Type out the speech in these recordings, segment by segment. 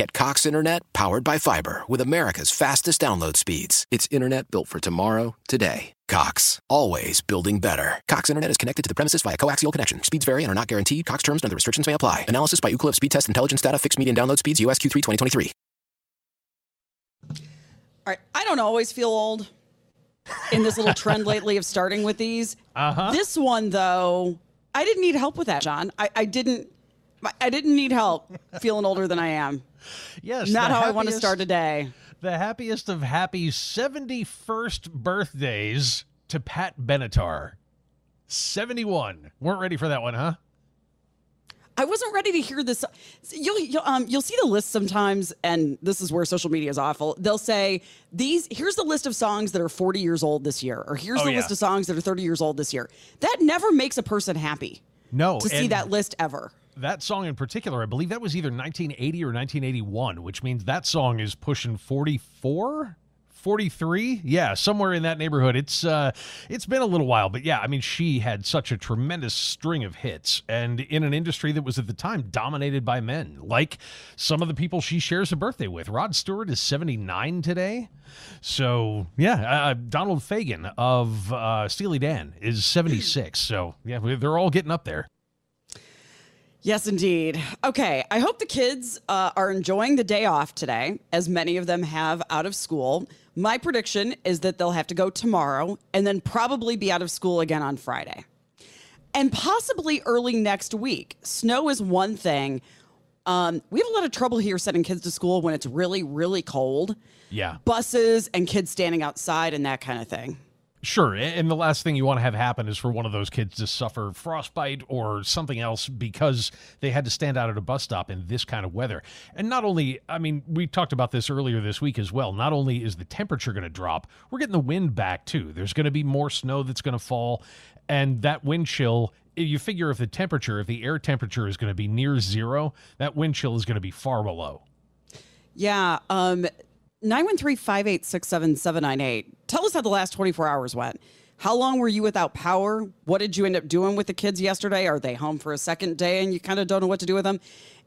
Get Cox Internet powered by fiber with America's fastest download speeds. It's internet built for tomorrow, today. Cox, always building better. Cox Internet is connected to the premises via coaxial connection. Speeds vary and are not guaranteed. Cox terms and other restrictions may apply. Analysis by Ookla Speed Test Intelligence Data. Fixed median download speeds. US Q3 2023. All right. I don't always feel old in this little trend lately of starting with these. Uh-huh. This one, though, I didn't need help with that, John. I, I didn't. I didn't need help feeling older than I am. Yes. Not how I want to start a day. The happiest of happy 71st birthdays to Pat Benatar. 71. Weren't ready for that one, huh? I wasn't ready to hear this. You'll you'll, um, you'll see the list sometimes, and this is where social media is awful. They'll say these. Here's the list of songs that are 40 years old this year, or here's Oh, the yeah. list of songs that are 30 years old this year. That never makes a person happy No. to see that list ever. That song in particular, I believe that was either 1980 or 1981, which means that song is pushing 44. 43 yeah somewhere in that neighborhood. It's uh it's been a little while but yeah i mean she had such a tremendous string of hits and in an industry that was at the time dominated by men like some of the people she shares a birthday with. Rod stewart is 79 today. So yeah uh, donald fagen of uh steely dan is 76 so yeah they're all getting up there Yes, indeed. Okay, I hope the kids uh, are enjoying the day off today, as many of them have out of school. My prediction is that they'll have to go tomorrow and then probably be out of school again on Friday. And possibly early next week. Snow is one thing. Um, we have a lot of trouble here sending kids to school when it's really, really cold. yeah Buses and kids standing outside and that kind of thing. Sure, and the last thing you want to have happen is for one of those kids to suffer frostbite or something else because they had to stand out at a bus stop in this kind of weather. And not only, I mean, we talked about this earlier this week as well. Not only is the temperature going to drop, we're getting the wind back too. There's going to be more snow that's going to fall, and that wind chill. You figure if the temperature, if the air temperature is going to be near zero, that wind chill is going to be far below. Yeah. Um, 913-586-7798. Tell us how the last 24 hours went. How long were you without power? What did you end up doing with the kids yesterday? Are they home for a second day and you kind of don't know what to do with them?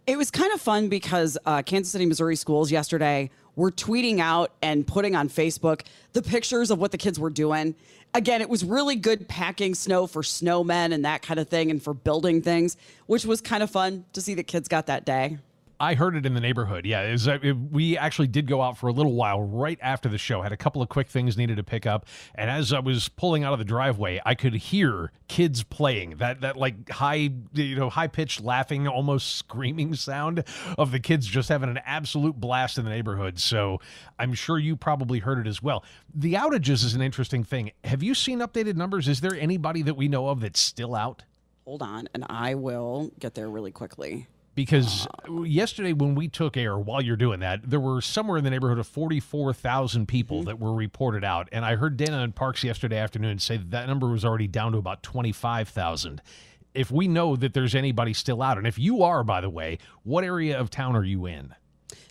It was kind of fun because uh, Kansas City, Missouri schools yesterday were tweeting out and putting on Facebook the pictures of what the kids were doing. Again, it was really good packing snow for snowmen and that kind of thing and for building things, which was kind of fun to see the kids got that day. I heard it in the neighborhood. Yeah, it was, it- we actually did go out for a little while right after the show. Had a couple of quick things needed to pick up, and as I was pulling out of the driveway, I could hear kids playing that that like high you know high pitched laughing, almost screaming sound of the kids just having an absolute blast in the neighborhood. So I'm sure you probably heard it as well. The outages is an interesting thing. Have you seen updated numbers? Is there anybody that we know of that's still out? Hold on, and I will get there really quickly. Because yesterday when we took air while you're doing that there were somewhere in the neighborhood of 44,000 people mm-hmm. that were reported out and i heard dana and parks yesterday afternoon say that, that number was already down to about 25,000 if we know that there's anybody still out and if you are by the way what area of town are you in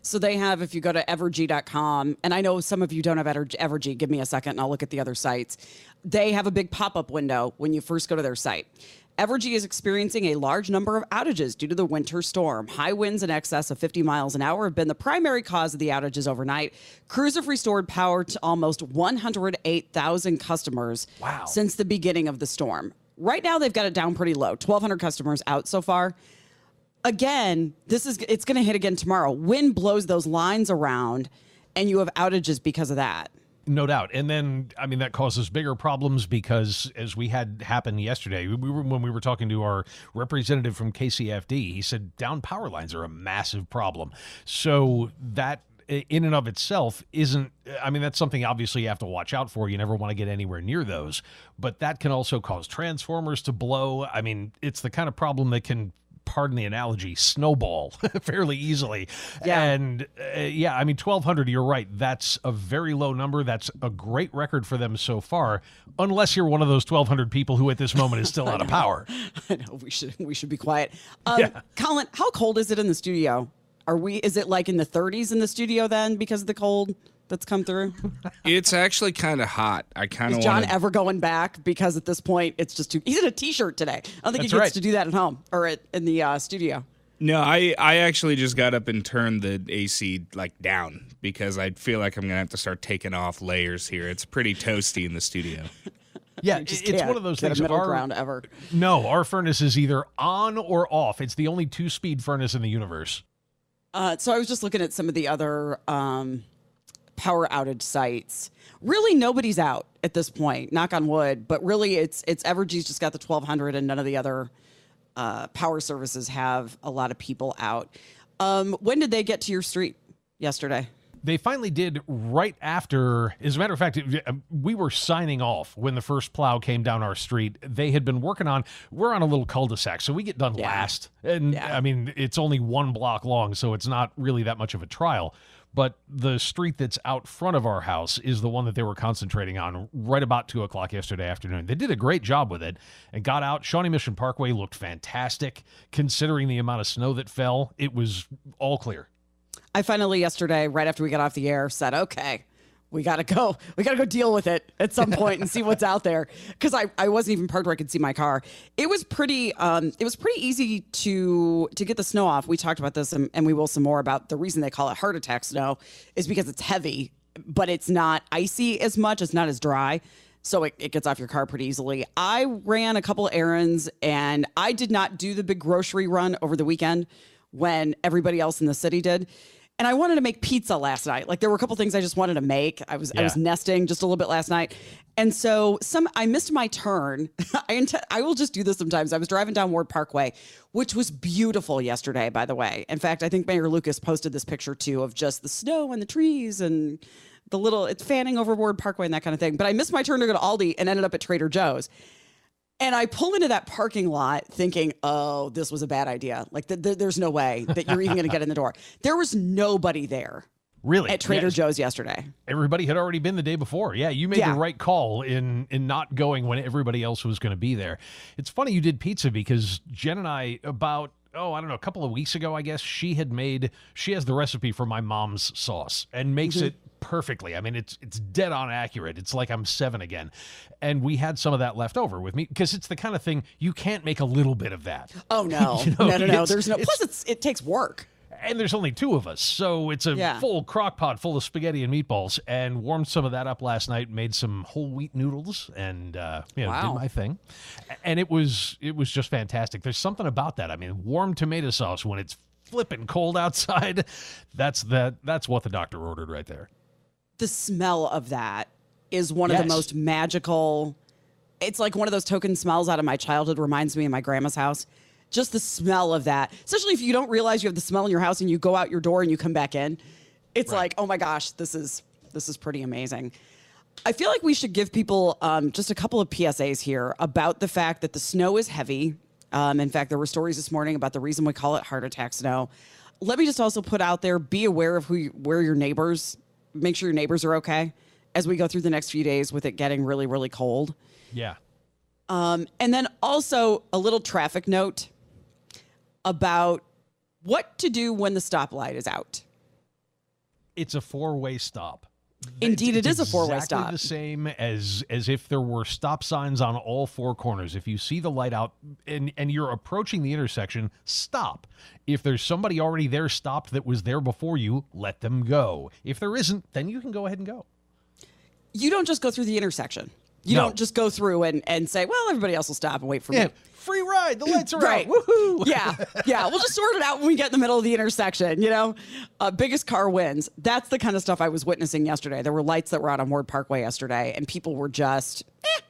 So they have, if you go to evergy.com, and I know some of you don't have Ever- Evergy, give me a second and I'll look at the other sites. They have a big pop up window when you first go to their site. Evergy is experiencing a large number of outages due to the winter storm. High winds in excess of 50 miles an hour have been the primary cause of the outages overnight. Crews have restored power to almost 108,000 customers Wow. since the beginning of the storm. Right now, they've got it down pretty low 1,200 customers out so far again, this is it's going to hit again tomorrow. Wind blows those lines around, and you have outages because of that. No doubt. And then, I mean, that causes bigger problems because, as we had happen yesterday, we were, when we were talking to our representative from KCFD, he said down power lines are a massive problem. So that in and of itself isn't i mean that's something obviously you have to watch out for you never want to get anywhere near those but that can also cause transformers to blow i mean it's the kind of problem that can pardon the analogy, snowball fairly easily. Yeah. And uh, yeah, I mean, 1,200, you're right. That's a very low number. That's a great record for them so far, unless you're one of those 1,200 people who at this moment is still out of power. I know. We should, we should be quiet. Um, yeah. Colin, how cold is it in the studio? Are we? Is it like in the 30s in the studio then because of the cold that's come through? it's actually kind of hot. I kind of. Want Is John wanna... ever going back? Because at this point, it's just too. He's in a t-shirt today. I don't think that's he gets right. to do that at home or at, in the uh, studio. No, I I actually just got up and turned the AC like down because I feel like I'm gonna have to start taking off layers here. It's pretty toasty in the studio. Yeah, it's one of those things. middle our, ground ever. No, our furnace is either on or off. It's the only two-speed furnace in the universe. Uh, so I was just looking at some of the other um, power outage sites. Really, nobody's out at this point. Knock on wood. But really, it's it's Evergy's just got the 1200, and none of the other uh, power services have a lot of people out. Um, when did they get to your street yesterday? they finally did right after. As a matter of fact, um, we were signing off when the first plow came down our street. They had been working on. We're on a little cul-de-sac, so we get done yeah. last. And yeah. I mean, it's only one block long, so it's not really that much of a trial. But the street that's out front of our house is the one that they were concentrating on right about two o'clock yesterday afternoon. They did a great job with it and got out. Shawnee Mission Parkway looked fantastic considering the amount of snow that fell. It was all clear. I finally yesterday, right after we got off the air, said, okay, we gotta go. We gotta go deal with it at some point and see what's out there. Because I, I wasn't even parked where I could see my car. It was pretty um it was pretty easy to to get the snow off. We talked about this and, and we will some more about the reason they call it heart attack snow is because it's heavy, but it's not icy as much. It's not as dry. So it, it gets off your car pretty easily. I ran a couple errands and I did not do the big grocery run over the weekend when everybody else in the city did and I wanted to make pizza last night. Like there were a couple things I just wanted to make. I was yeah. I was nesting just a little bit last night, and so some I missed my turn. I int- I will just do this sometimes. I was driving down Ward Parkway, which was beautiful yesterday. By the way, in fact, I think Mayor Lucas posted this picture too of just the snow and the trees and the little it's fanning over Ward Parkway and that kind of thing. But I missed my turn to go to Aldi and ended up at Trader Joe's. And I pull into that parking lot thinking, oh, this was a bad idea. Like, th- th- there's no way that you're even going to get in the door. There was nobody there. Really? At Trader yes. Joe's yesterday. Everybody had already been the day before. Yeah, you made yeah. the right call in in not going when everybody else was going to be there. It's funny you did pizza because Jen and I about oh, I don't know, a couple of weeks ago, I guess, she had made she has the recipe for my mom's sauce and makes mm-hmm. it perfectly. I mean, it's it's dead on accurate. It's like I'm 7 again. And we had some of that left over with me because it's the kind of thing you can't make a little bit of that. Oh no. you know, no, no, no. There's no plus it's it takes work and there's only two of us, so it's a yeah. full crock pot full of spaghetti and meatballs. And warmed some of that up last night. Made some whole wheat noodles, and uh, you know, wow. did my thing. And it was it was just fantastic. There's something about that. I mean, warm tomato sauce when it's flipping cold outside. That's that. That's what the doctor ordered right there. The smell of that is one yes. of the most magical. It's like one of those token smells out of my childhood. Reminds me of my grandma's house just the smell of that, especially if you don't realize you have the smell in your house and you go out your door and you come back in, it's right. like, oh my gosh, this is this is pretty amazing. I feel like we should give people um, just a couple of PSAs here about the fact that the snow is heavy. Um, in fact, there were stories this morning about the reason we call it heart attack snow. Let me just also put out there: be aware of who, you, where your neighbors. Make sure your neighbors are okay as we go through the next few days with it getting really, really cold. Yeah. Um, and then also a little traffic note about what to do when the stoplight is out. It's a four-way stop. Indeed, it's, it's a four-way exactly stop. The same as as if there were stop signs on all four corners. If you see the light out and and you're approaching the intersection, stop. If there's somebody already there stopped that was there before you, let them go. If there isn't, then you can go ahead and go. You don't just go through the intersection. You No. don't just go through and, and say, well, everybody else will stop and wait for Yeah, me. free ride. The lights are Right. out. Woohoo! Yeah, yeah. We'll just sort it out when we get in the middle of the intersection. You know, uh, biggest car wins. That's the kind of stuff I was witnessing yesterday. There were lights that were out on Ward Parkway yesterday, and people were just, eh,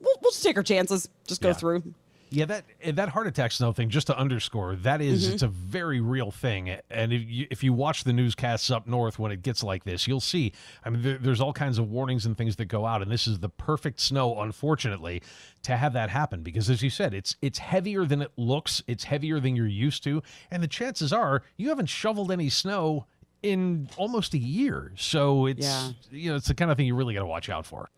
we'll, we'll just take our chances, just go Yeah. through. Yeah, that eh, that heart attack snow thing. Just to underscore, that is- Mm-hmm. it's a very real thing. And if you, if you watch the newscasts up north when it gets like this, you'll see. I mean, there, there's all kinds of warnings and things that go out, and this is the perfect snow, unfortunately, to have that happen. Because as you said, it's it's heavier than it looks. It's heavier than you're used to, and the chances are you haven't shoveled any snow in almost a year. So it's Yeah. you know it's the kind of thing you really got to watch out for.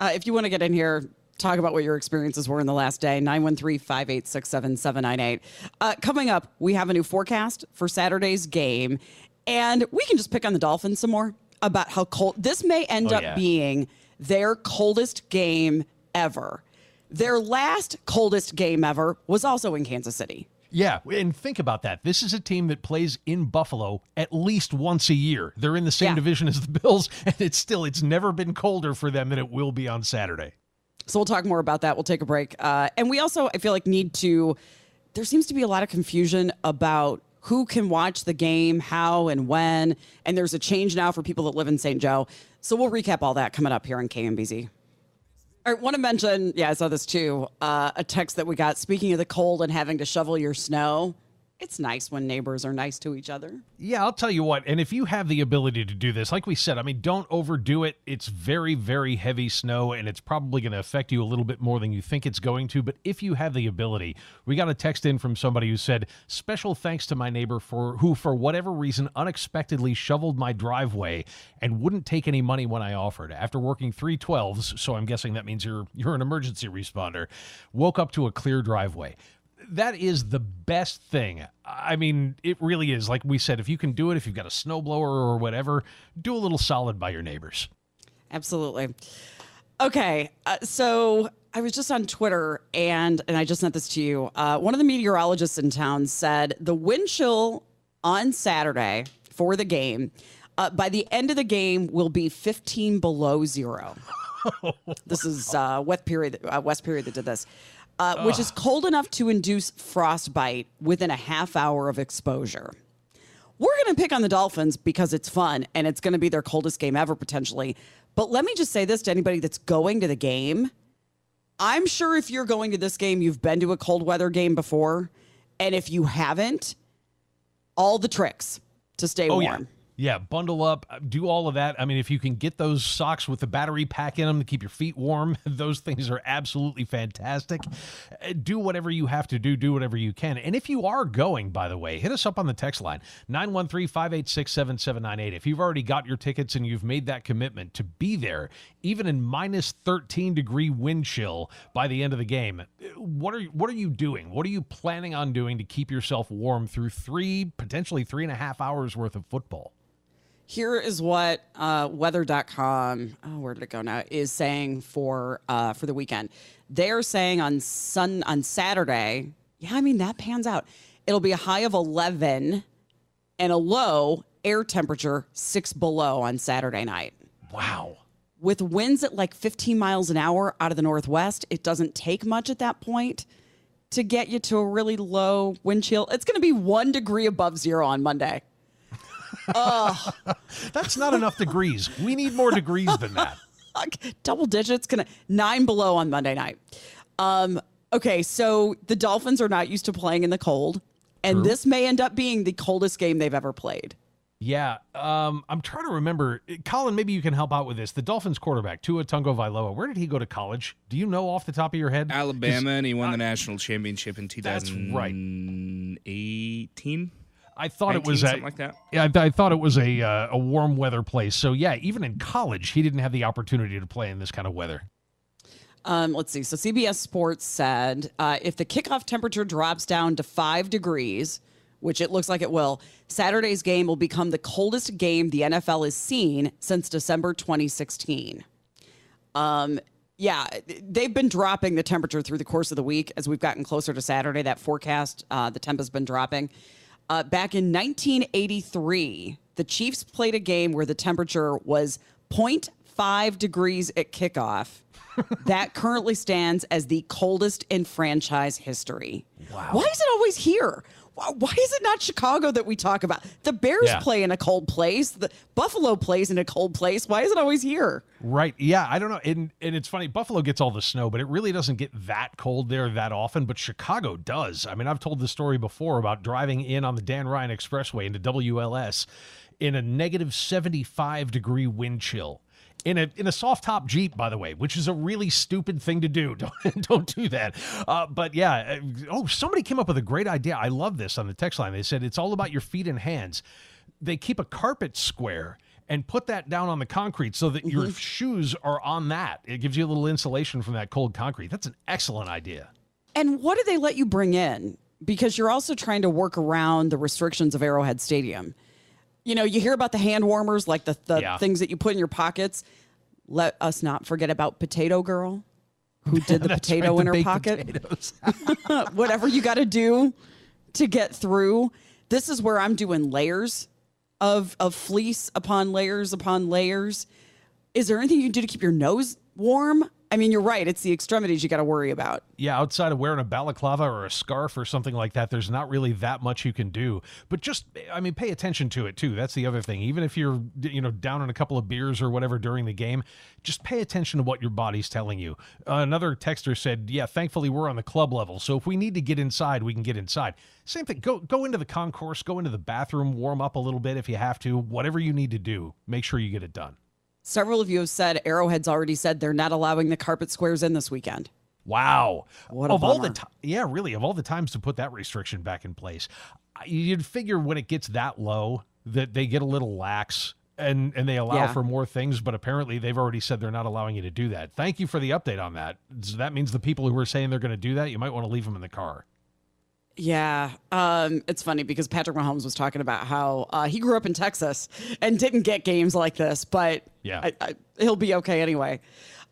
Uh, if you want to get in here, talk about what your experiences were in the last day, 913 586 7798. Uh, Coming up, we have a new forecast for Saturday's game, and we can just pick on the Dolphins some more about how cold this may end Oh, up yeah. being their coldest game ever. Their last coldest game ever was also in Kansas City. Yeah, and think about that. This is a team that plays in Buffalo at least once a year. They're in the same Yeah. division as the Bills, and it's still it's never been colder for them than it will be on Saturday. So we'll talk more about that. We'll take a break. Uh, and we also, I feel like, need to. There seems to be a lot of confusion about who can watch the game, how and when. And there's a change now for people that live in St. Joe. So we'll recap all that coming up here on KMBZ. I want to mention, yeah, I saw this too. Uh, a text that we got. Speaking of the cold and having to shovel your snow, it's nice when neighbors are nice to each other. Yeah, I'll tell you what. And if you have the ability to do this, like we said, I mean, don't overdo it. It's very, very heavy snow, and it's probably going to affect you a little bit more than you think it's going to. But if you have the ability, we got a text in from somebody who said, "Special thanks to my neighbor for who, for whatever reason, unexpectedly shoveled my driveway and wouldn't take any money when I offered. After working three twelves, so I'm guessing that means you're you're an emergency responder, woke up to a clear driveway." That is the best thing. I mean, it really is. Like we said, if you can do it, if you've got a snowblower or whatever, do a little solid by your neighbors. Absolutely. Okay, uh, so I was just on Twitter and and I just sent this to you. Uh, one of the meteorologists in town said the wind chill on Saturday for the game uh, by the end of the game will be 15 below zero. this is uh, West period uh, West period that did this, uh, which is cold enough to induce frostbite within a half hour of exposure. We're going to pick on the Dolphins because it's fun and it's going to be their coldest game ever potentially. But let me just say this to anybody that's going to the game. I'm sure if you're going to this game, you've been to a cold weather game before. And if you haven't, all the tricks to stay Oh, warm. yeah. Yeah, bundle up, uh, do all of that. I mean, if you can get those socks with the battery pack in them to keep your feet warm, those things are absolutely fantastic. Uh, Do whatever you have to do, do whatever you can. And if you are going, by the way, hit us up on the text line 913 586 7798. If you've already got your tickets and you've made that commitment to be there, even in minus 13 degree wind chill by the end of the game, uh, what are, what are you doing? What are you planning on doing to keep yourself warm through three, potentially three and a half hours worth of football? Here is what uh, weather.com, oh, where did it go now, is saying for uh, for the weekend. They're saying on sun on Saturday, yeah, I mean that pans out. It'll be a high of 11 and a low air temperature 6 below on Saturday night. Wow. With winds at like 15 miles an hour out of the northwest, it doesn't take much at that point to get you to a really low wind chill. It's going to be 1 degree above 0 on Monday. That's not enough degrees. We need more degrees than that. Double digits gonna nine below on monday night um okay so the dolphins are not used to playing in the cold and True. this may end up being the coldest game they've ever played Yeah, um, I'm trying to remember. Colin, maybe you can help out with this. The Dolphins quarterback, Tua Tagovailoa, where did he go to college? Do you know off the top of your head? Alabama, and he won the national championship in That's right. 2018. I thought it 19, was something a, like that. Yeah, I, I thought it was a uh, a warm weather place. So yeah, even in college, he didn't have the opportunity to play in this kind of weather. um let's see so cbs sports said uh, if the kickoff temperature drops down to five degrees which it looks like it will saturday's game will become the coldest game the nfl has seen since december 2016 Um, yeah, they've been dropping the temperature through the course of the week as we've gotten closer to Saturday. That forecast, uh, the temp has been dropping. Uh, back in 1983, the Chiefs played a game where the temperature was 0.5 degrees at kickoff. that currently stands as the coldest in franchise history. Wow. Why is it always here? Why is it not Chicago that we talk about? The Bears yeah. play in a cold place. The Buffalo plays in a cold place. Why is it always here? Right. Yeah. I don't know. And and it's funny. Buffalo gets all the snow, but it really doesn't get that cold there that often. But Chicago does. I mean, I've told the story before about driving in on the Dan Ryan Expressway into WLS in a negative 75 degree wind chill in a in a soft top Jeep, by the way, which is a really stupid thing to do. Don't don't do that. Uh, but yeah, uh, oh, somebody came up with a great idea. I love this on the text line. They said it's all about your feet and hands. They keep a carpet square and put that down on the concrete so that your mm-hmm. shoes are on that. It gives you a little insulation from that cold concrete. That's an excellent idea. And what do they let you bring in? Because you're also trying to work around the restrictions of Arrowhead Stadium. You know, you hear about the hand warmers, like the, the yeah. things that you put in your pockets. Let us not forget about Potato Girl, who did the potato right, in her pocket. Whatever you got to do to get through. This is where I'm doing layers of of fleece upon layers upon layers. Is there anything you can do to keep your nose warm? I mean, you're right. It's the extremities you got to worry about. Yeah, outside of wearing a balaclava or a scarf or something like that, there's not really that much you can do. But just, I mean, pay attention to it too. That's the other thing. Even if you're, you know, down on a couple of beers or whatever during the game, just pay attention to what your body's telling you. Uh, another texter said, "Yeah, thankfully we're on the club level, so if we need to get inside, we can get inside." Same thing. Go go into the concourse, go into the bathroom, warm up a little bit if you have to. Whatever you need to do, make sure you get it done. Several of you have said Arrowhead's already said they're not allowing the carpet squares in this weekend. Wow. What of bummer. all the time, yeah, really, of all the times to put that restriction back in place, you'd figure when it gets that low that they get a little lax and and they allow yeah. for more things, but apparently they've already said they're not allowing you to do that. Thank you for the update on that. So that means the people who are saying they're going to do that, you might want to leave them in the car. Yeah, um, it's funny because Patrick Mahomes was talking about how uh, he grew up in Texas and didn't get games like this, but yeah, I, I, he'll be okay anyway.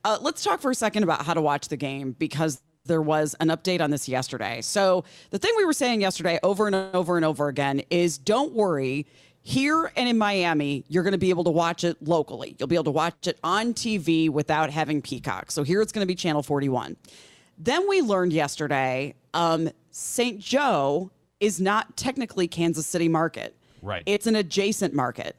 Uh, let's talk for a second about how to watch the game because there was an update on this yesterday. So the thing we were saying yesterday over and over and over again is don't worry. Here and in Miami, you're going to be able to watch it locally. You'll be able to watch it on TV without having Peacock. So here it's going to be Channel 41. Then we learned yesterday um, St. Joe is not technically Kansas City market. Right. It's an adjacent market.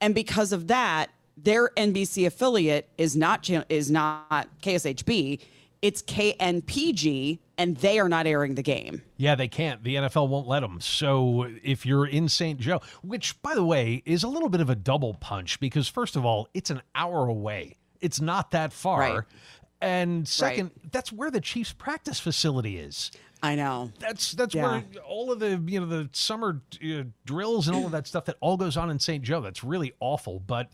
And because of that, their NBC affiliate is not is not KSHB, it's KNPG and they are not airing the game. Yeah, they can't. The NFL won't let them. So if you're in St. Joe, which by the way is a little bit of a double punch because first of all, it's an hour away. It's not that far. Right. And second, right. that's where the Chiefs practice facility is. I know. That's that's yeah. where all of the you know the summer uh, drills and all of that stuff that all goes on in St. Joe. That's really awful, but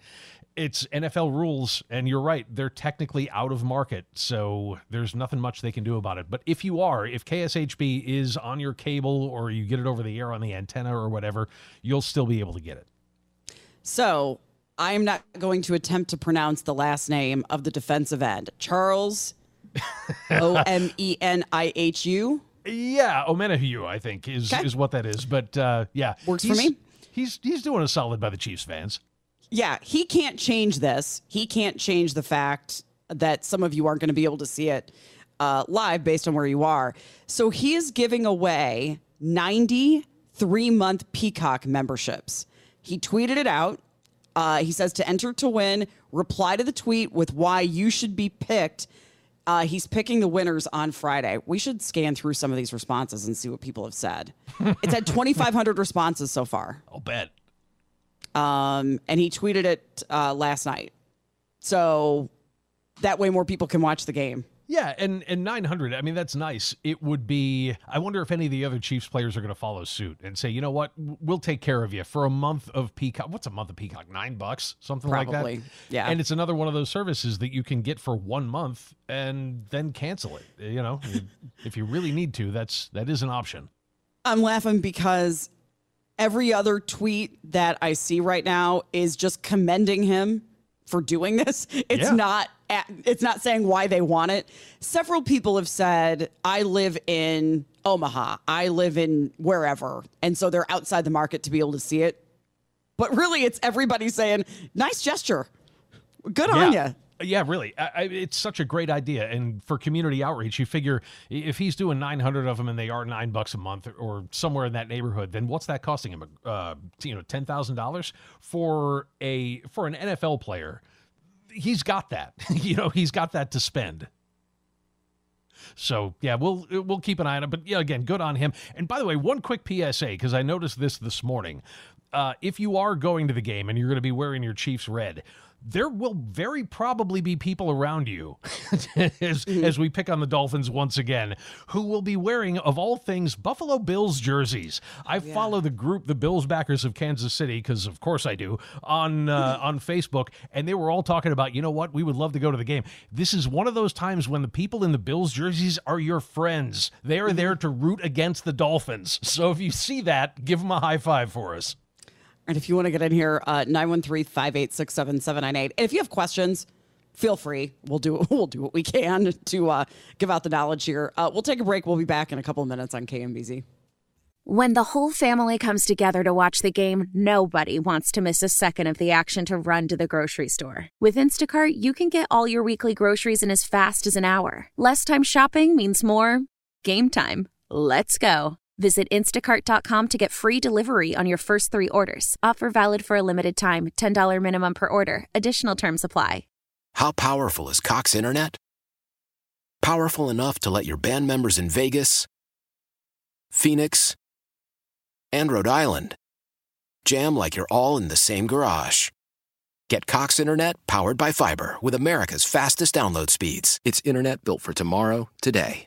it's NFL rules, and you're right. They're technically out of market, so there's nothing much they can do about it. But if you are, if KSHB is on your cable or you get it over the air on the antenna or whatever, you'll still be able to get it. So I am not going to attempt to pronounce the last name of the defensive end, Charles O M E N I H U. Yeah, Omenihu, I think is okay. is what that is. But uh, yeah, works for me. He's he's doing a solid by the Chiefs fans. Yeah, he can't change this. He can't change the fact that some of you aren't going to be able to see it uh, live based on where you are. So he is giving away 93 month Peacock memberships. He tweeted it out. Uh, he says to enter to win, reply to the tweet with why you should be picked uh, he's picking the winners on Friday. We should scan through some of these responses and see what people have said. it's had 2,500 responses so far. I'll bet. Um, and he tweeted it uh, last night. So that way more people can watch the game. Yeah, and and 900. I mean, that's nice. It would be. I wonder if any of the other Chiefs players are going to follow suit and say, you know what, we'll take care of you for a month of Peacock. What's a month of Peacock? Nine bucks, something Probably. like that. Yeah. And it's another one of those services that you can get for one month and then cancel it. You know, if you really need to, that's that is an option. I'm laughing because every other tweet that I see right now is just commending him for doing this. It's yeah. not it's not saying why they want it. Several people have said, "I live in Omaha. I live in wherever." And so they're outside the market to be able to see it. But really it's everybody saying, "Nice gesture." Good on you. Yeah, really. I, I, it's such a great idea. And for community outreach, you figure if he's doing 900 of them and they are nine bucks a month or somewhere in that neighborhood, then what's that costing him? Uh, you know, $10,000 for a, for an NFL player. He's got that, you know, he's got that to spend. So yeah, we'll we'll keep an eye on it. But yeah, again, good on him. And by the way, one quick PSA because I noticed this this morning. Uh, if you are going to the game and you're going to be wearing your Chiefs red, there will very probably be people around you as, as we pick on the Dolphins once again who will be wearing, of all things, Buffalo Bills jerseys. I yeah. follow the group, the Bills backers of Kansas City, because of course I do, on uh, on Facebook, and they were all talking about, you know what, we would love to go to the game. This is one of those times when the people in the Bills jerseys are your friends. They are there to root against the Dolphins. So if you see that, give them a high five for us. And if you want to get in here, uh, 913 586 7798. If you have questions, feel free. We'll do we'll do what we can to uh, give out the knowledge here. Uh, we'll take a break. We'll be back in a couple of minutes on KMBZ. When the whole family comes together to watch the game, nobody wants to miss a second of the action to run to the grocery store. With Instacart, you can get all your weekly groceries in as fast as an hour. Less time shopping means more game time. Let's go. Visit instacart.com to get free delivery on your first three orders. Offer valid for a limited time $10 minimum per order. Additional terms apply. How powerful is Cox Internet? Powerful enough to let your band members in Vegas, Phoenix, and Rhode Island jam like you're all in the same garage. Get Cox Internet powered by fiber with America's fastest download speeds. It's internet built for tomorrow, today.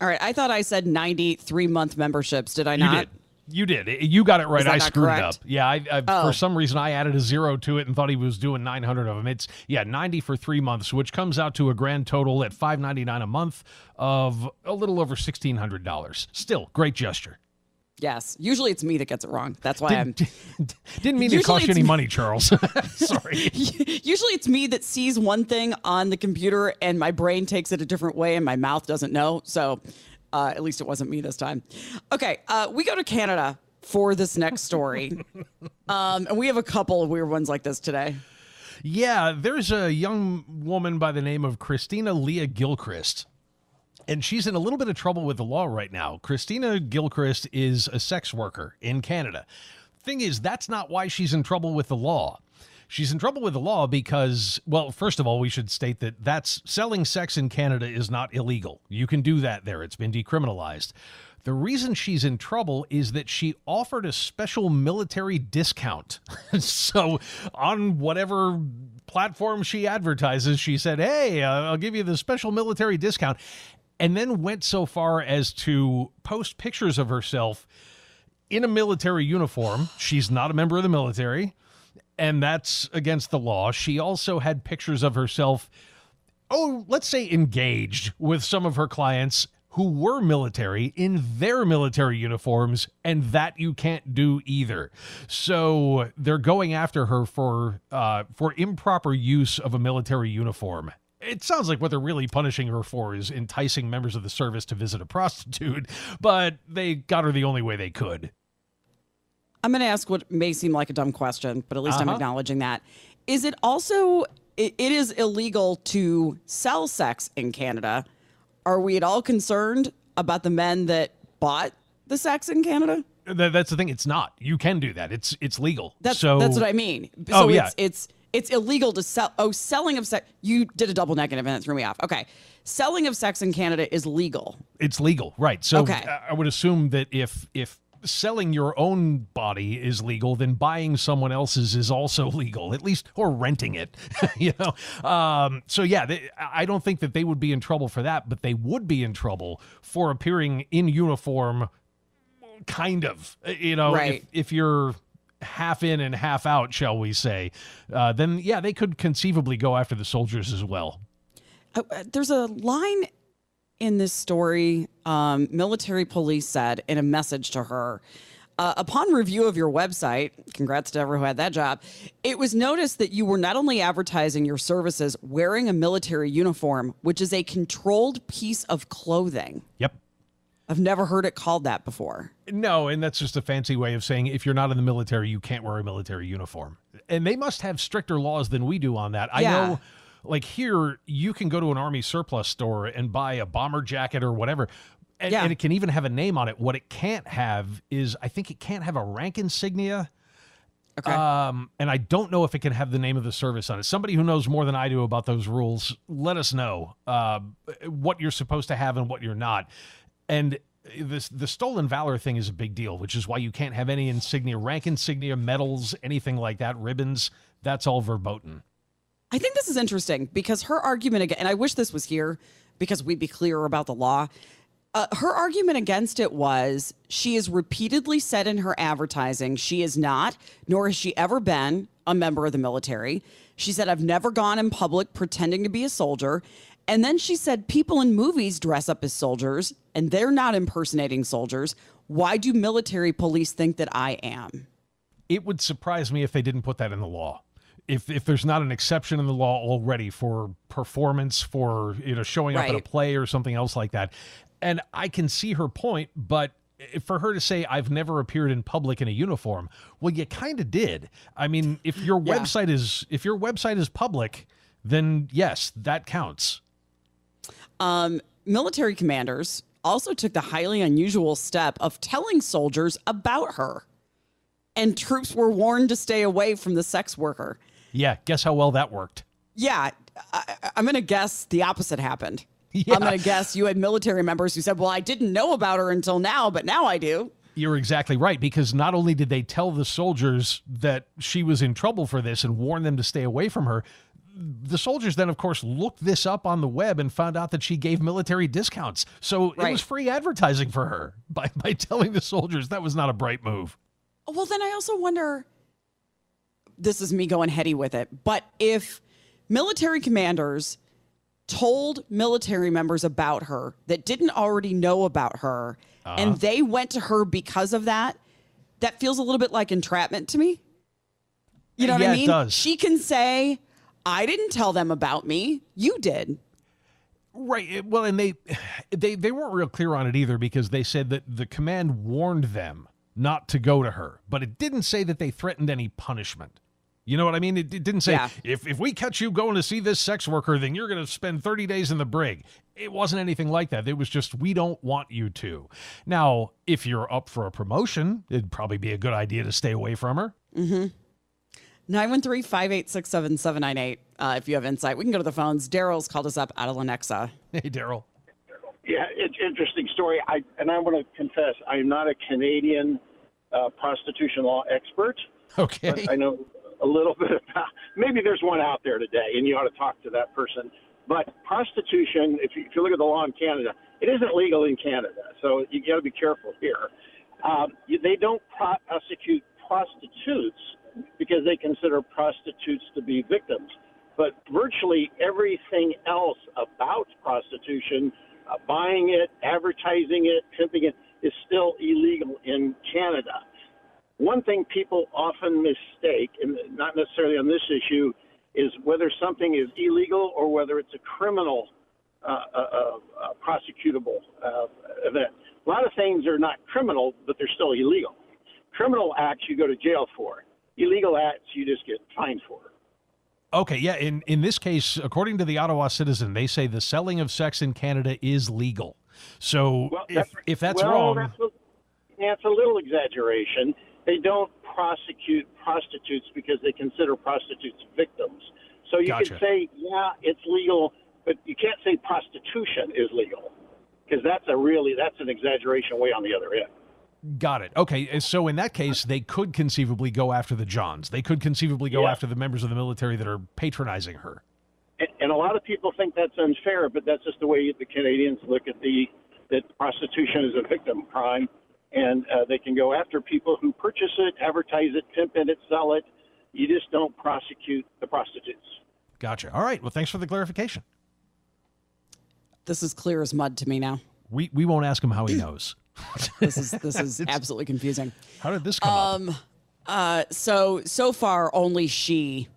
All right, I thought I said 93 month memberships. Did I not? You did. You did. You got it right. I screwed correct? up. Yeah, I, I oh. for some reason I added a zero to it and thought he was doing 900 of them. It's yeah, 90 for 3 months, which comes out to a grand total at 599 a month of a little over $1600. Still, great gesture. Yes. Usually it's me that gets it wrong. That's why Did, I'm. Didn't mean to cost you any money, Charles. Sorry. Usually it's me that sees one thing on the computer and my brain takes it a different way and my mouth doesn't know. So uh, at least it wasn't me this time. Okay. Uh, we go to Canada for this next story. um, and we have a couple of weird ones like this today. Yeah. There's a young woman by the name of Christina Leah Gilchrist and she's in a little bit of trouble with the law right now. Christina Gilchrist is a sex worker in Canada. Thing is, that's not why she's in trouble with the law. She's in trouble with the law because, well, first of all, we should state that that's selling sex in Canada is not illegal. You can do that there. It's been decriminalized. The reason she's in trouble is that she offered a special military discount. so, on whatever platform she advertises, she said, Hey, uh, I'll give you the special military discount and then went so far as to post pictures of herself in a military uniform. She's not a member of the military, and that's against the law. She also had pictures of herself, oh, let's say engaged with some of her clients who were military in their military uniforms, and that you can't do either. So they're going after her for uh, for improper use of a military uniform it sounds like what they're really punishing her for is enticing members of the service to visit a prostitute, but they got her the only way they could. I'm going to ask what may seem like a dumb question, but at least uh-huh. I'm acknowledging that. Is it also it, it is illegal to sell sex in Canada? Are we at all concerned about the men that bought the sex in Canada? That, that's the thing. It's not. You can do that. It's it's legal. That's so, that's what I mean. So oh yeah. It's, it's it's illegal to sell. Oh, selling of sex. You did a double negative and it threw me off. Okay. Selling of sex in Canada is legal. It's legal, right? So okay. I would assume that if if selling your own body is legal, then buying someone else's is also legal, at least, or renting it, you know? Um, so, yeah, they, I don't think that they would be in trouble for that, but they would be in trouble for appearing in uniform, kind of, you know, Right. if, if you're half in and half out, shall we say, uh, then, yeah, they could conceivably go after the soldiers as well. Uh, uh, there's a line in this story um, military police said in a message to her uh, upon review of your website congrats to everyone who had that job it was noticed that you were not only advertising your services wearing a military uniform which is a controlled piece of clothing Yep. i've never heard it called that before No, and that's just a fancy way of saying if you're not in the military, you can't wear a military uniform. And they must have stricter laws than we do on that. I know, like here, you can go to an Army surplus store and buy a bomber jacket or whatever. And, Yeah. and it can even have a name on it. What it can't have is, I think it can't have a rank insignia. okay Um, and I don't know if it can have the name of the service on it. Somebody who knows more than I do about those rules, let us know uh, what you're supposed to have and what you're not. And this the stolen valor thing is a big deal, which is why you can't have any insignia, rank insignia, medals, anything like that, ribbons. That's all verboten. I think this is interesting because her argument again, and I wish this was here because we'd be clearer about the law. Uh, her argument against it was she has repeatedly said in her advertising she is not, nor has she ever been, a member of the military. She said, I've never gone in public pretending to be a soldier. And then she said, people in movies dress up as soldiers and they're not impersonating soldiers. Why do military police think that I am? It would surprise me if they didn't put that in the law. If if there's not an exception in the law already for performance, for you know showing up at a play or something else like that, and I can see her point, but for her to say I've never appeared in public in a uniform, well, you kind of did. I mean, if your Yeah. website is if your website is public, then yes, that counts. Um, military commanders also took the highly unusual step of telling soldiers about her. And troops were warned to stay away from the sex worker. Yeah, guess how well that worked. Yeah, I, I'm going to guess the opposite happened. Yeah. I'm going to guess you had military members who said, Well, I didn't know about her until now, but now I do. You're exactly right because not only did they tell the soldiers that she was in trouble for this and warn them to stay away from her, the soldiers then, of course, looked this up on the web and found out that she gave military discounts. So it was free advertising for her by, by telling the soldiers that was not a bright move. Oh, well, then I also wonder this is me going heady with it, but if military commanders told military members about her that didn't already know about her uh-huh. and they went to her because of that, that feels a little bit like entrapment to me. You know what Yeah, I it mean? does. She can say, I didn't tell them about me. You did. Right. Eh, well, and they they they weren't real clear on it either because they said that the command warned them not to go to her, but it didn't say that they threatened any punishment. You know what I mean? It, it didn't say Yeah. if if we catch you going to see this sex worker, then you're going to spend 30 days in the brig. It wasn't anything like that. It was just we don't want you to. Now, if you're up for a promotion, it'd probably be a good idea to stay away from her. Mm-hmm. 913 586 7798. Uh, If you have insight, we can go to the phones. Daryl's called us up out of Lenexa. Hey, Daryl. Yeah, it's interesting story. I and I want to confess, I am not a Canadian uh, prostitution law expert. Okay. But I know a little bit about. Maybe there's one out there today, and you ought to talk to that person. But prostitution, if you, if you look at the law in Canada, it isn't legal in Canada, so you got to be careful here. Um, they don't prosecute prostitutes because they consider prostitutes to be victims. But virtually everything else about prostitution, uh, buying it, advertising it, pimping it, is still illegal in Canada. One thing people often mistake, and not necessarily on this issue, is whether something is illegal or whether it's a criminal uh, uh, uh, prosecutable uh, event. A lot of things are not criminal, but they're still illegal. Criminal acts you go to jail for. Illegal acts you just get fined for. Okay, yeah. In in this case, according to the Ottawa Citizen, they say the selling of sex in Canada is legal. So Well, if that's- if that's well, wrong, That's a, it's a little exaggeration. They don't prosecute prostitutes because they consider prostitutes victims. So you Gotcha. could say, yeah, it's legal, but you can't say prostitution is legal because that's a really that's an exaggeration way on the other end. Got it. Okay, uh, so in that case, they could conceivably go after the Johns. They could conceivably go Yeah. after the members of the military that are patronizing her. And, and a lot of people think that's unfair, but that's just the way the Canadians look at the that prostitution is a victim crime, and uh, they can go after people who purchase it, advertise it, pimp it, sell it. You just don't prosecute the prostitutes. Gotcha. All right. Well, thanks for the clarification. This is clear as mud to me now. We we won't ask him how he knows. This is this is absolutely confusing. How did this come up? Um, uh, so so far only she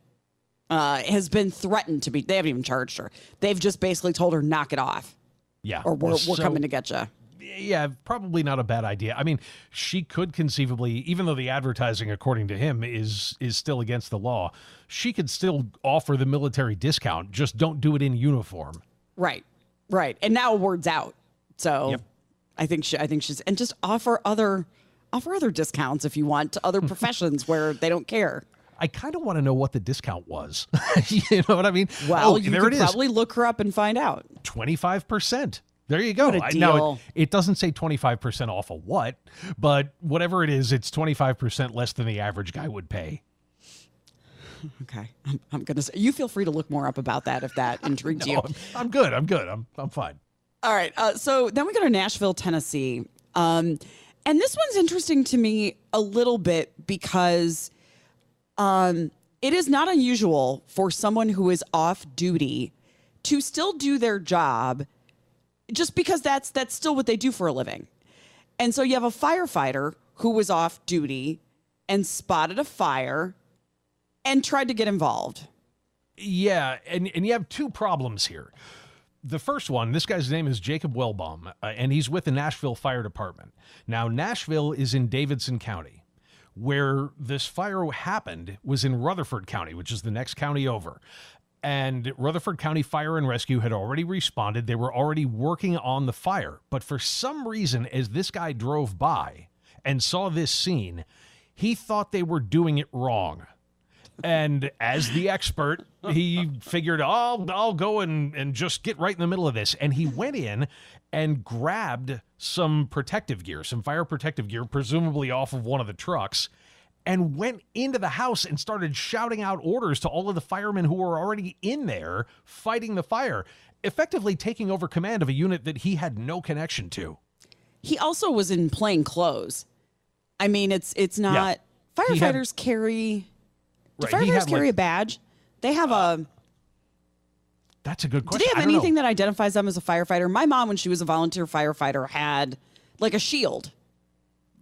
uh, has been threatened to be. They haven't even charged her. They've just basically told her knock it off, Yeah. or we're, we're coming to get you. Yeah, probably not a bad idea. I mean, she could conceivably, even though the advertising, according to him, is is still against the law, she could still offer the military discount. Just don't do it in uniform. Right, right. And now word's out. So Yep. I think she, I think she's and just offer other offer other discounts if you want to other professions where they don't care. I kind of want to know what the discount was. you know what I mean? Well, oh, you there could probably look her up and find out. Twenty five percent. There you go. What a I- now, it, it doesn't say twenty five percent off of what, but whatever it is, it's twenty five percent less than the average guy would pay. Okay, I'm, I'm gonna. Say, you feel free to look more up about that if that intrigues you. I'm, I'm good. I'm good. I'm I'm fine. All right. Uh, so then we go to Nashville, Tennessee. Um, and this one's interesting to me a little bit because um, it is not unusual for someone who is off duty to still do their job just because that's that's still what they do for a living. And so you have a firefighter who was off duty and spotted a fire and tried to get involved. Yeah, and and you have two problems here. The first one, this guy's name is Jacob Wellbaum, uh, and he's with the Nashville Fire Department. Now, Nashville is in Davidson County. Where this fire happened was in Rutherford County, which is the next county over. And Rutherford County Fire and Rescue had already responded. They were already working on the fire. But for some reason, as this guy drove by and saw this scene, he thought they were doing it wrong. And as the expert, he figured, I'll, I'll go and, and just get right in the middle of this. And he went in and grabbed some protective gear, some fire protective gear, presumably off of one of the trucks, and went into the house and started shouting out orders to all of the firemen who were already in there fighting the fire, effectively taking over command of a unit that he had no connection to. He also was in plain clothes. I mean, it's it's not had- firefighters carry. Do Right, firefighters carry like- a badge? They have a. Uh, that's a good question. Do they have don't know. anything that identifies them as a firefighter? My mom, when she was a volunteer firefighter, had like a shield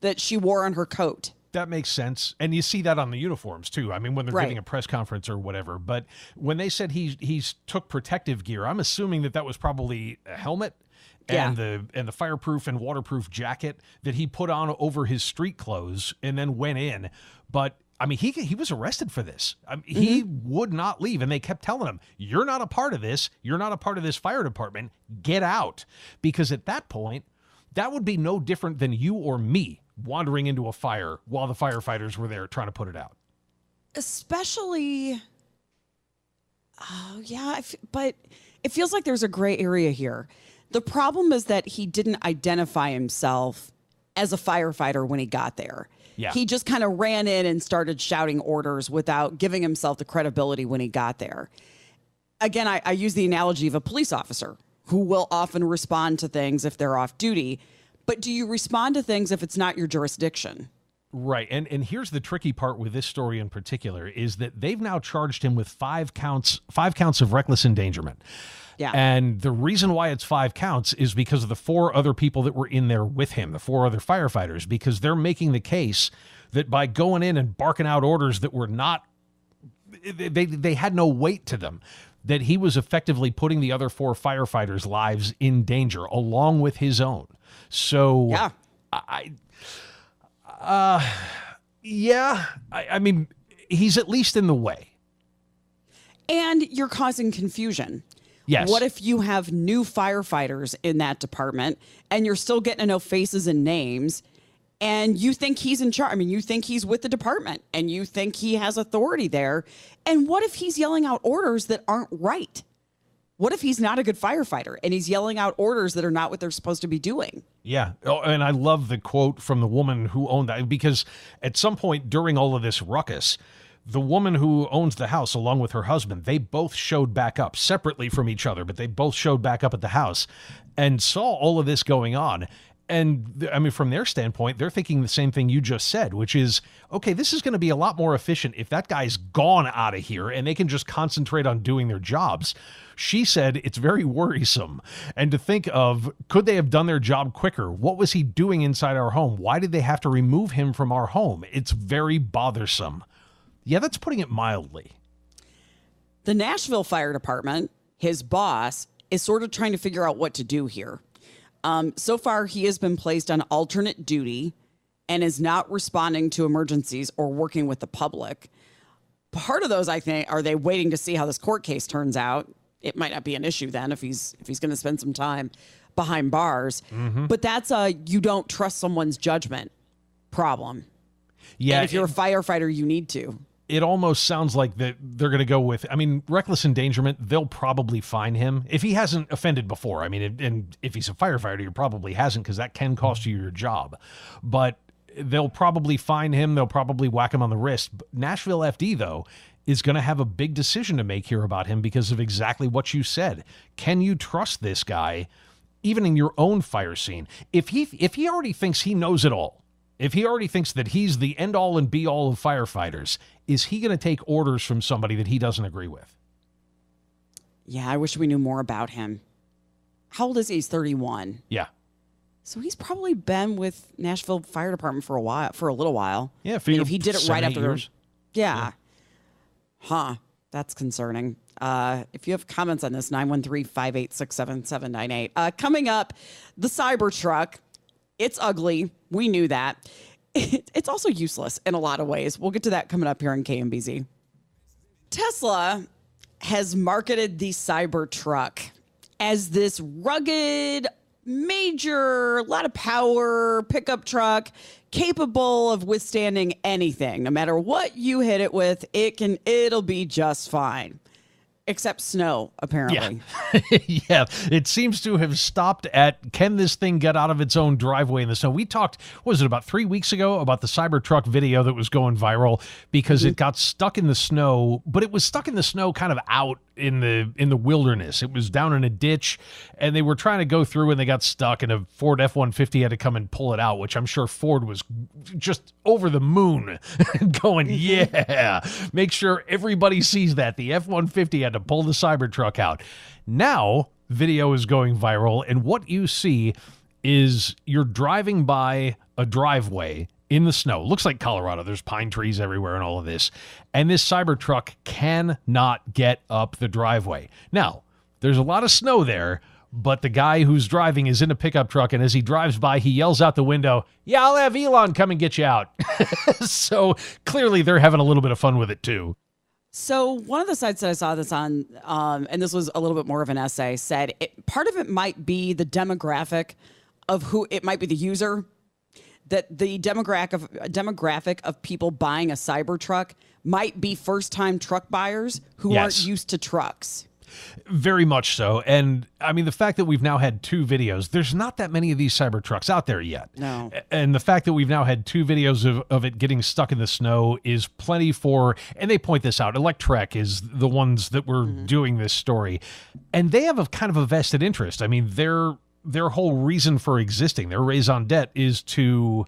that she wore on her coat. That makes sense, and you see that on the uniforms too. I mean, when they're Right. giving a press conference or whatever. But when they said he he's took protective gear, I'm assuming that that was probably a helmet and the and the fireproof and waterproof jacket that he put on over his street clothes and then went in. But I mean, he he was arrested for this. I mean, He mm-hmm. would not leave, and they kept telling him, "You're not a part of this. You're not a part of this fire department. Get out." Because at that point, that would be no different than you or me wandering into a fire while the firefighters were there trying to put it out. Especially. Oh yeah, I f- but it feels like there's a gray area here. The problem is that he didn't identify himself as a firefighter when he got there. Yeah. He just kind of ran in and started shouting orders without giving himself the credibility when he got there. Again, I, I use the analogy of a police officer who will often respond to things if they're off duty. But do you respond to things if it's not your jurisdiction? Right. And and here's the tricky part with this story in particular is that they've now charged him with five counts five counts of reckless endangerment. Yeah. And the reason why it's five counts is because of the four other people that were in there with him, the four other firefighters, because they're making the case that by going in and barking out orders that were not they they had no weight to them that he was effectively putting the other four firefighters lives in danger along with his own so Yeah. i uh yeah I, I mean he's at least in the way And you're causing confusion. Yes. What if you have new firefighters in that department and you're still getting to know faces and names and you think he's in charge? I mean, you think he's with the department and you think he has authority there. And what if he's yelling out orders that aren't right? What if he's not a good firefighter and he's yelling out orders that are not what they're supposed to be doing? Yeah. Oh, and I love the quote from the woman who owned that because at some point during all of this ruckus, the woman who owns the house, along with her husband, they both showed back up separately from each other, but they both showed back up at the house and saw all of this going on. And I mean, from their standpoint, they're thinking the same thing you just said, which is okay, this is going to be a lot more efficient if that guy's gone out of here and they can just concentrate on doing their jobs. She said it's very worrisome. And to think of, could they have done their job quicker? What was he doing inside our home? Why did they have to remove him from our home? It's very bothersome. Yeah, that's putting it mildly. The Nashville Fire Department, his boss, is sort of trying to figure out what to do here. Um, so far, he has been placed on alternate duty and is not responding to emergencies or working with the public. Part of those, I think, are they waiting to see how this court case turns out. It might not be an issue then if he's if he's going to spend some time behind bars. Mm-hmm. But that's a you don't trust someone's judgment problem. Yeah, and if you're it- a firefighter, you need to. It almost sounds like that they're going to go with. I mean, reckless endangerment. They'll probably fine him if he hasn't offended before. I mean, and- if he's a firefighter, he probably hasn't because that can cost you your job. But they'll probably fine him. They'll probably whack him on the wrist. Nashville FD though is going to have a big decision to make here about him because of exactly what you said. Can you trust this guy? even in your own fire scene if he if he already thinks he knows it all if he already thinks that he's the end all and be all of firefighters is he going to take orders from somebody that he doesn't agree with Yeah, I wish we knew more about him. How old is he? He's 31. yeah So he's probably been with Nashville Fire Department for a while, for a little while. Yeah, I mean, if he did it right after. years. Yeah. Huh. That's concerning. Uh, if you have comments on this, 913 586 7798. Uh, Coming up, the Cybertruck. It's ugly. We knew that. It, it's also useless in a lot of ways. We'll get to that coming up here on KMBZ. Tesla has marketed the Cybertruck as this rugged, major, a lot of power pickup truck capable of withstanding anything. No matter what you hit it with, it can it'll be just fine. Except snow, apparently. yeah, it seems to have stopped at can this thing get out of its own driveway in the snow? We talked, what was it about three weeks ago, about the Cybertruck video that was going viral because it mm-hmm. got stuck in the snow, but it was stuck in the snow kind of out in the in the wilderness. It was down in a ditch, and they were trying to go through, and they got stuck, and a Ford F one fifty had to come and pull it out, which I'm sure Ford was just over the moon, going, mm-hmm. yeah, make sure everybody sees that the F one fifty had to pull the Cybertruck out. Now video is going viral, and what you see is you're driving by a driveway in the snow. Looks like Colorado. There's pine trees everywhere and all of this. And this Cybertruck cannot get up the driveway. Now, there's a lot of snow there, but the guy who's driving is in a pickup truck. And as he drives by, he yells out the window, Yeah, I'll have Elon come and get you out. so clearly they're having a little bit of fun with it too. So one of the sites that I saw this on, um, and this was a little bit more of an essay, said it, part of it might be the demographic of who it might be the user. That the demographic of demographic of people buying a Cybertruck might be first time truck buyers who Yes. aren't used to trucks. Very much so. And I mean, the fact that we've now had two videos, there's not that many of these Cybertrucks out there yet. No. And the fact that we've now had two videos of, of it getting stuck in the snow is plenty for, and they point this out, Electrek is the ones that were mm-hmm. doing this story. And they have a kind of a vested interest. I mean, their their whole reason for existing, their raison d'etre is to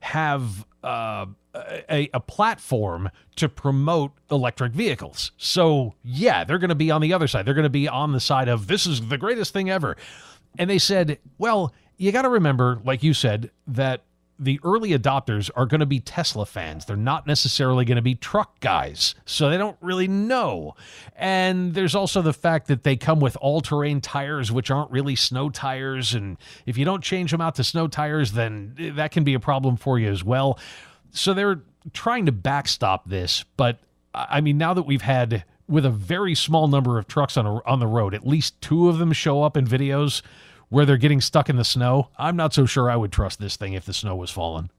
have uh, a, a platform to promote electric vehicles. So, yeah, they're going to be on the other side. They're going to be on the side of this is the greatest thing ever. And they said, well, you got to remember, like you said, that the early adopters are going to be Tesla fans. They're not necessarily going to be truck guys. So they don't really know. And there's also the fact that they come with all terrain tires, which aren't really snow tires. And if you don't change them out to snow tires, then eh, that can be a problem for you as well. So they're trying to backstop this. But I mean, now that we've had with a very small number of trucks on a, on the road, at least two of them show up in videos where they're getting stuck in the snow. I'm not so sure I would trust this thing if the snow was falling.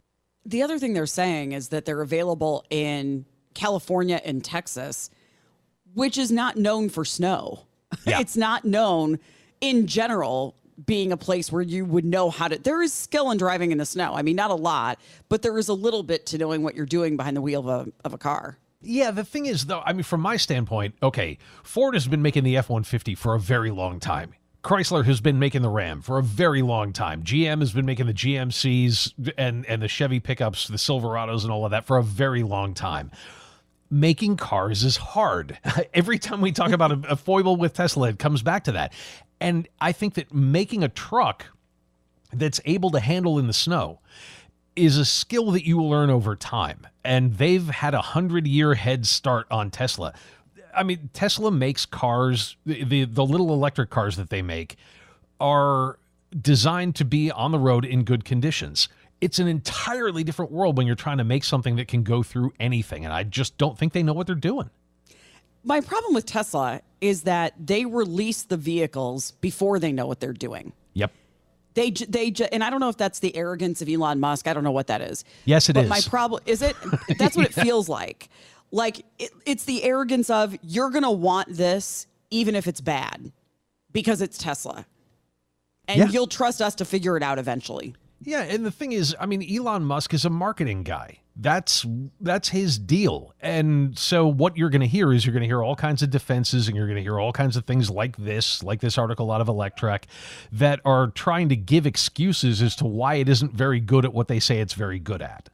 The other thing they're saying is that they're available in California and Texas, which is not known for snow. Yeah. it's not known in general being a place where you would know how to there is skill in driving in the snow. I mean, not a lot, but there is a little bit to knowing what you're doing behind the wheel of a of a car. Yeah, the thing is, though, I mean, from my standpoint, okay, Ford has been making the F 150 for a very long time. Chrysler has been making the Ram for a very long time. GM has been making the GMCs and, and the Chevy pickups, the Silverados, and all of that for a very long time. Making cars is hard. Every time we talk about a, a foible with Tesla, it comes back to that. And I think that making a truck that's able to handle in the snow is a skill that you will learn over time. And they've had a hundred year head start on Tesla. I mean, Tesla makes cars, the, the, the little electric cars that they make are designed to be on the road in good conditions. It's an entirely different world when you're trying to make something that can go through anything. And I just don't think they know what they're doing. My problem with Tesla is that they release the vehicles before they know what they're doing. Yep. They they and I don't know if that's the arrogance of Elon Musk. I don't know what that is. Yes, it but is. my problem is it. That's what it feels like. Like it, it's the arrogance of you're gonna want this even if it's bad because it's Tesla, and Yeah. you'll trust us to figure it out eventually. Yeah, and the thing is, I mean, Elon Musk is a marketing guy. That's that's his deal. And so what you're going to hear is you're going to hear all kinds of defenses and you're going to hear all kinds of things like this, like this article out of Electrek that are trying to give excuses as to why it isn't very good at what they say it's very good at.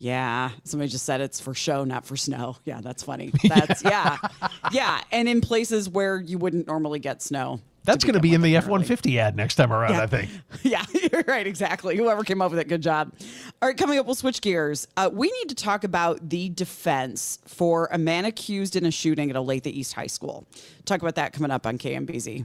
Yeah, somebody just said it's for show, not for snow. Yeah, that's funny. That's yeah, yeah, and in places where you wouldn't normally get snow. That's going to be in the. F150 ad next time around, Yeah. I think. Yeah, you're right. Exactly. Whoever came up with it, good job. All right, coming up, we'll switch gears. Uh, we need to talk about the defense for a man accused in a shooting at a Olathe East High School. Talk about that coming up on KMBZ.